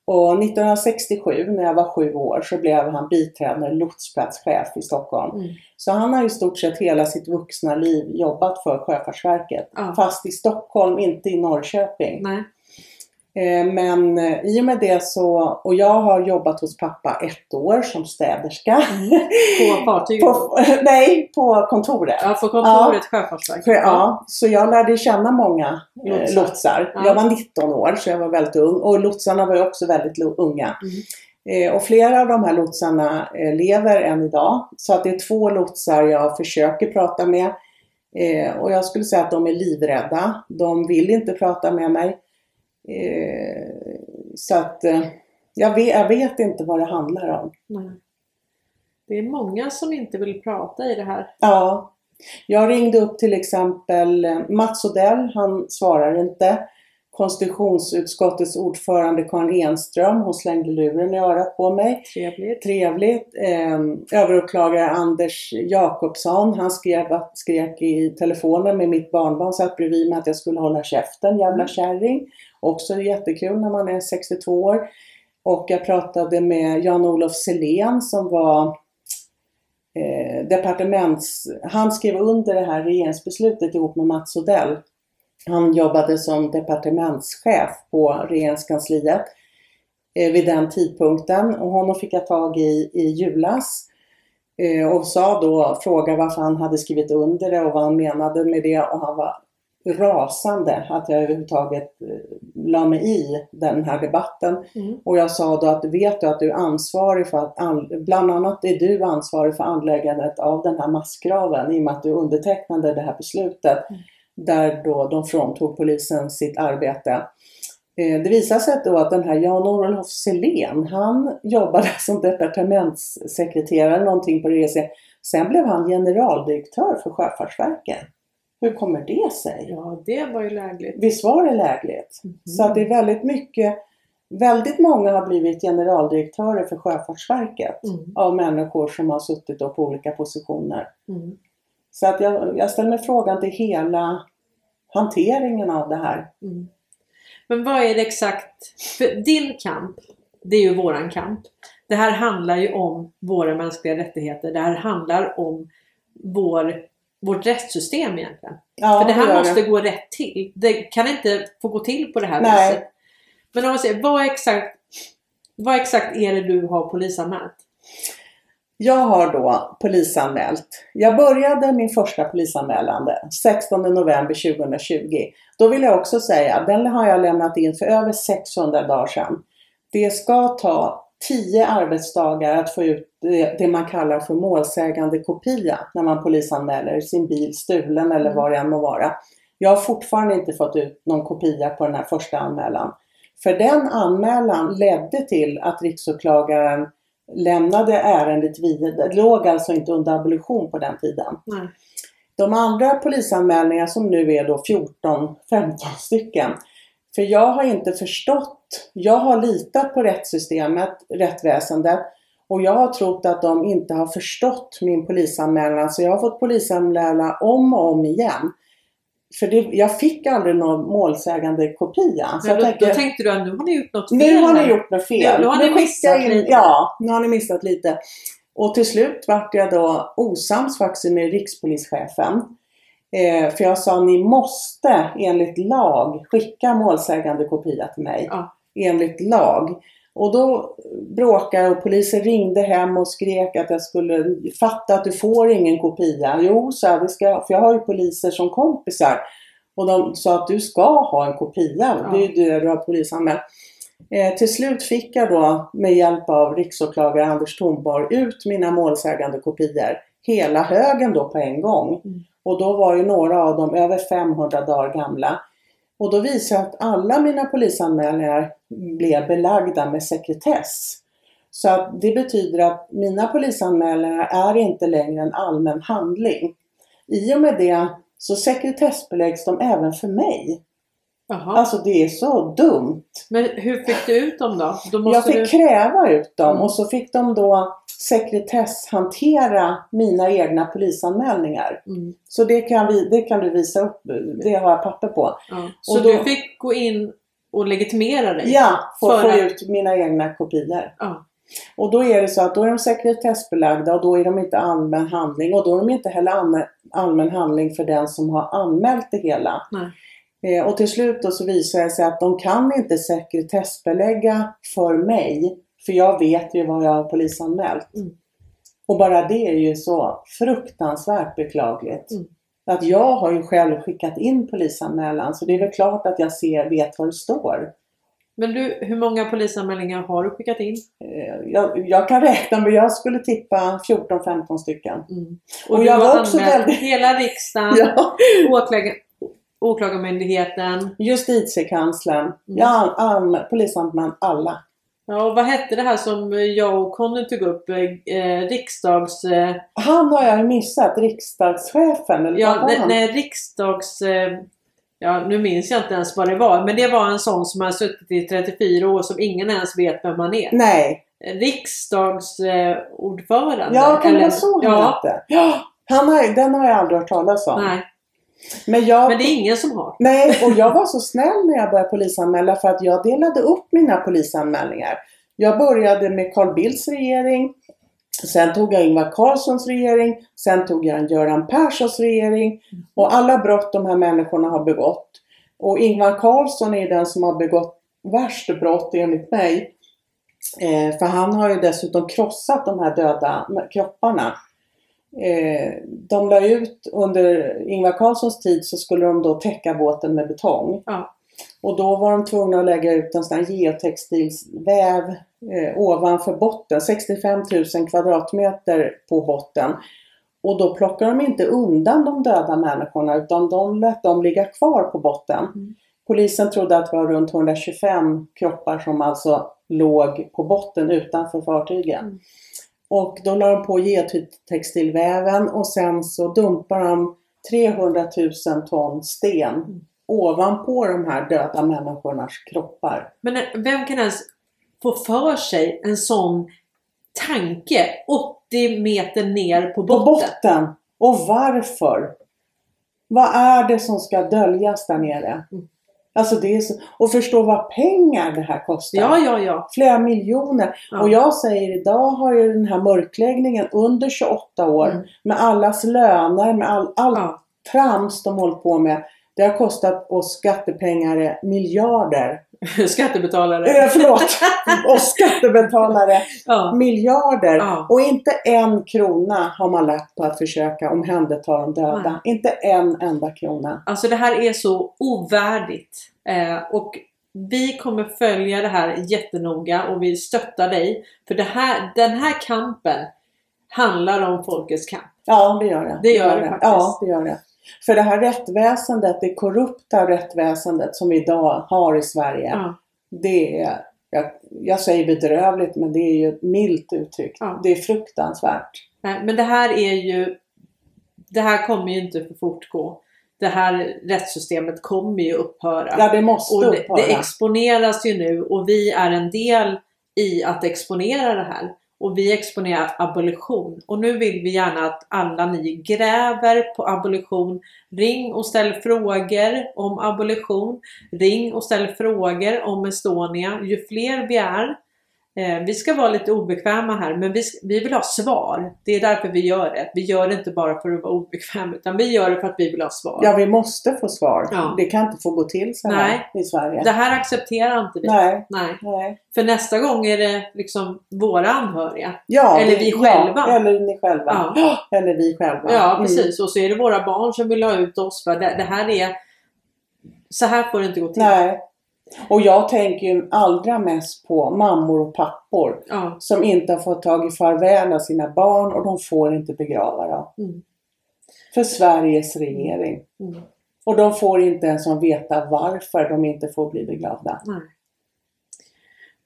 Och 1967 när jag var sju år så blev han biträdande lotsplatschef i Stockholm. Mm. Så han har i stort sett hela sitt vuxna liv jobbat för Sjöfartsverket. Ja. Fast i Stockholm, inte i Norrköping. Nej. Eh, Men eh, i och med det så, och jag har jobbat hos pappa ett år som städerska. På fartyget? på, nej, på kontoret. Ja, på kontoret Sjöfartsverket. För, ja, så jag lärde känna många eh, Lotsar. lotsar. Ja. Jag var 19 år så jag var väldigt ung och lotsarna var också väldigt unga. Mm. Och flera av de här lotsarna lever än idag. Så att det är två lotsar jag försöker prata med. Och jag skulle säga att de är livrädda. De vill inte prata med mig. Eh, så att eh, jag, vet, jag vet inte vad det handlar om. Nej. Det är många som inte vill prata i det här. Ja. Jag ringde upp till exempel eh, Mats Odell, han svarar inte. Konstitutionsutskottets ordförande Karin Enström, hon slängde luren i örat på mig. Trevligt. Trevligt. Eh, överåklagare Anders Jakobsson, han skrev, skrek i telefonen med mitt barnbarn, satt bredvid mig att jag skulle hålla käften, jävla Mm. kärring. Också jättekul när man är 62 år. Och jag pratade med Jan-Olof Selén som var eh, departements... Han skrev under det här regeringsbeslutet ihop med Mats Odell. Han jobbade som departementschef på regeringskansliet eh, vid den tidpunkten och honom fick jag tag i i julas. Eh, och sa då, frågade varför han hade skrivit under det och vad han menade med det och han var rasande att jag överhuvudtaget eh, la mig i den här debatten. Mm. Och jag sa då att vet du att du är ansvarig för att, an- bland annat är du ansvarig för anläggandet av den här massgraven i och med att du undertecknade det här beslutet Mm. Där då de fråntog polisen sitt arbete. Eh, Det visade sig då att den här Jan-Olof Selén, han jobbade som departementssekreterare någonting på regeringen. Sen blev han generaldirektör för Sjöfartsverket. Hur kommer det sig? Ja, det var ju lägligt. Visst var det lägligt? Mm. Så det är väldigt mycket, väldigt många har blivit generaldirektörer för Sjöfartsverket Mm. av människor som har suttit på olika positioner. Mm. Så att jag, jag ställer mig frågan till hela hanteringen av det här. Mm. Men vad är det exakt? För din kamp, det är ju våran kamp. Det här handlar ju om våra mänskliga rättigheter. Det här handlar om vår, vårt rättssystem egentligen. Ja, För det här måste gå rätt till. Det kan inte få gå till på det här Nej. viset. Men om man säger, vad exakt, vad exakt är det du har polisanmält? Jag har då polisanmält. Jag började min första polisanmälan den 16 november 2020. Då vill jag också säga, den har jag lämnat in för över 600 dagar sedan. Det ska ta 10 arbetsdagar att få ut det, det man kallar för målsägande kopia när man polisanmäler sin bil stulen eller Mm. vad det än må vara. Jag har fortfarande inte fått ut någon kopia på den här första anmälan. För den anmälan ledde till att riksåklagaren lämnade ärendet vidare. Det låg alltså inte under abolition på den tiden. Nej. De andra polisanmälningar som nu är då 14-15 stycken. För jag har inte förstått. Jag har litat på rättssystemet, rättsväsendet. Och jag har trott att de inte har förstått min polisanmälan. Så jag har fått polisanmäla om och om igen. För det, jag fick aldrig någon målsägande kopia. Så då, tänker, då tänkte du att nu har ni gjort något fel nu har ni gjort något fel. Nu- nu har ni missat in, lite. Ja, nu har ni missat lite. Och till slut vart jag då osams faktiskt med rikspolischefen. Eh, för jag sa ni måste enligt lag skicka målsägande kopia till mig. Ja. Enligt lag. Och då bråkade och polisen ringde hem och skrek att jag skulle fatta att du får ingen kopia. Jo, sa jag, det ska för jag har ju poliser som kompisar. Och de sa att du ska ha en kopia. Ja. Det är ju det du har polisanmält. Eh, till slut fick jag då med hjälp av riksåklagare Anders Thornborg ut mina målsägande kopior. Hela högen då på en gång. Mm. Och då var ju några av dem över 500 dagar gamla. Och då visade att alla mina polisanmälningar blev belagda med sekretess. Så att det betyder att mina polisanmälningar är inte längre en allmän handling. I och med det så sekretessbeläggs de även för mig. Jaha. Alltså det är så dumt. Men hur fick du ut dem då? då Jag fick du... kräva ut dem Mm. och så fick de då sekretesshantera mina egna polisanmälningar. Mm, Så det kan, vi, det kan du visa upp, det har jag papper på. ja. Så då- du fick gå in och legitimera dig? Ja, för att För få att- ut mina egna kopior. Ja. Och då är det så att då är de sekretessbelagda och då är de inte allmän handling och då är de inte heller allmän, allmän handling för den som har anmält det hela. Nej. Eh, och till slut då så visar det sig att de kan inte sekretessbelägga för mig för jag vet ju vad jag har polisanmält. Mm. Och bara det är ju så fruktansvärt beklagligt. Mm. Att jag har ju själv skickat in polisanmälan så det är väl klart att jag ser, vet vad det står. Men du, hur många polisanmälningar har du skickat in? Eh, Jag, jag kan räkna men jag skulle tippa 14-15 stycken. Mm. Och Och, du jag har var också väldigt- hela riksdagen, Ja. åklagar, åklagarmyndigheten. Justitiekanslern, ja, an, polisanmälan, alla. Ja, och vad hette det här som jag och Conny tog upp? Eh, riksdags... Eh, Han har jag missat, riksdagschefen eller ja, nej, han? nej, riksdags... Eh, ja, nu minns jag inte ens vad det var. Men det var en sån som har suttit i 34 år som ingen ens vet vem man är. Nej, Riksdagsordförande. Eh, ja kan det vara så han Ja, hette? Ja, han har, den har jag aldrig hört talas om. nej. Men, jag, Men det är ingen som har. nej, och jag var så snäll när jag började polisanmäla för att jag delade upp mina polisanmälningar. Jag började med Carl Bildts regering, sen tog jag Ingvar Carlssons regering, sen tog jag en Göran Perssons regering och alla brott de här människorna har begått. Och Ingvar Carlsson är den som har begått värst brott enligt mig. Eh, för han har ju dessutom krossat de här döda kropparna. Eh, de la ut under Ingvar Carlssons tid så skulle de då täcka båten med betong. Ja. Och då var de tvungna att lägga ut en sån här geotextilsväv eh, ovanför botten, 65 000 kvadratmeter på botten. Och då plockade de inte undan de döda människorna utan de lät dem ligga kvar på botten. Mm. Polisen trodde att det var runt 125 kroppar som alltså låg på botten utanför fartygen. Mm. Och då la de på geotextilväven och sen så dumpade de 300 000 ton sten Mm. ovanpå de här döda människornas kroppar. Men vem kan ens få för sig en sån tanke 80 meter ner på På botten? botten! Och varför? Vad är det som ska döljas där nere? Mm. Alltså det är så, och förstå vad pengar det här kostar. Ja, ja, ja. Flera miljoner. ja. Och jag säger idag har ju den här mörkläggningen under 28 år Mm. med allas löner, med all, allt Ja. trams de hållit på med. Det har kostat oss skattepengar miljarder. Skattebetalare. Eh, förlåt! oss skattebetalare Ja. miljarder. Ja. Och inte en krona har man lagt på att försöka omhänderta de döda. Nej. Inte en enda krona. Alltså det här är så ovärdigt. Eh, och vi kommer följa det här jättenoga och vi stöttar dig. För det här, den här kampen handlar om folkets kamp. Ja, det gör det. Det gör det faktiskt. Ja, det gör det. För det här rättväsendet, det korrupta rättväsendet som vi idag har i Sverige. Ja. Det är, jag, jag säger bedrövligt, men det är ju ett milt uttryck. Ja. Det är fruktansvärt. Nej, Men det här är ju... Det här kommer ju inte att fortgå. Det här rättssystemet kommer ju upphöra. Ja, det måste och det, upphöra. det exponeras ju nu och vi är en del i att exponera det här. Och vi exponerar abolition. Och nu vill vi gärna att alla ni gräver på abolition. Ring och ställ frågor om abolition. Ring och ställ frågor om Estonia. Ju fler vi är, vi ska vara lite obekväma här, men vi, vi vill ha svar. Det är därför vi gör det. Vi gör det inte bara för att vara obekväma, utan vi gör det för att vi vill ha svar. Ja, vi måste få svar. Ja. Det kan inte få gå till så här i Sverige. Det här accepterar inte vi. Nej, Nej. nej. För nästa gång är det liksom våra anhöriga. Ja, Eller vi ja, själva. eller ni själva. Ja. Eller vi själva. Ja, Mm. precis. Och så är det våra barn som vill ha ut oss. För det, det här är... Så här får det inte gå till. Nej. Och jag tänker ju allra mest på mammor och pappor Ja. som inte har fått tag i farväl av sina barn och de får inte begrava dem. Mm. För Sveriges regering. Mm. Och de får inte ens veta varför de inte får bli begravda. Nej.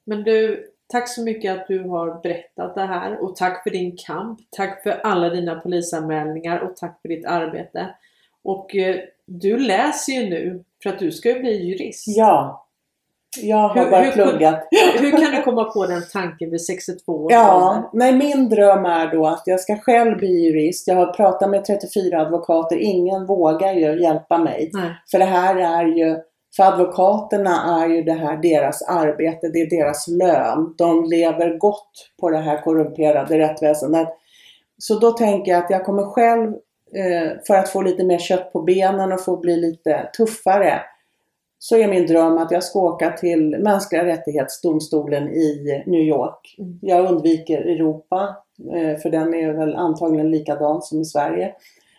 Men du, tack så mycket att du har berättat det här och tack för din kamp. Tack för alla dina polisanmälningar och tack för ditt arbete. Och eh, du läser ju nu för att du ska ju bli jurist. Ja. Jag har Hur- bara hur- pluggat. Hur kan du komma på den tanken vid 62 års ålder? Ja, nej min dröm är då att jag ska själv bli jurist. Jag har pratat med 34 advokater. Ingen vågar ju hjälpa mig. Nej. För det här är ju, för advokaterna är ju det här deras arbete, det är deras lön. De lever gott på det här korrumperade rättsväsendet. Så då tänker jag att jag kommer själv, eh, för att få lite mer kött på benen och få bli lite tuffare, så är min dröm att jag ska åka till mänskliga rättighetsdomstolen i New York. Mm. Jag undviker Europa, eh, för den är väl antagligen likadan som i Sverige.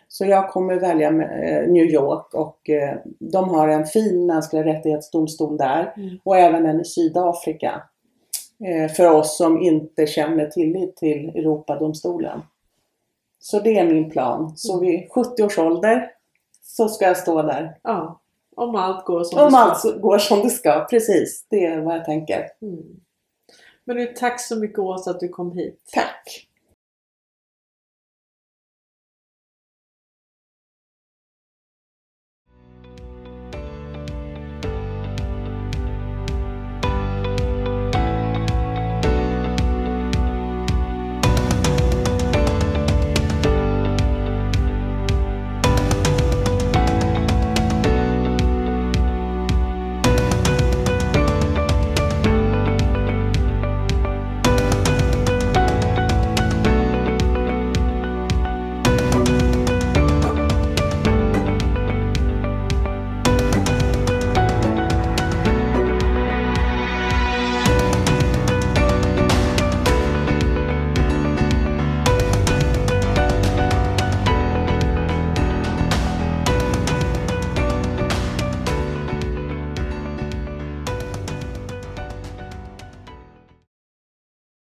Så jag kommer välja eh, New York och eh, de har en fin mänskliga rättighetsdomstol där Mm. och även en i Sydafrika. För oss som inte känner tillit till Europadomstolen. Så det är min plan. Så Mm. vid 70 års ålder så ska jag stå där. Ja. Om allt går som det Om ska. allt går som det ska, precis. Det är vad jag tänker. Mm. Men du, tack så mycket Åsa att du kom hit. Tack!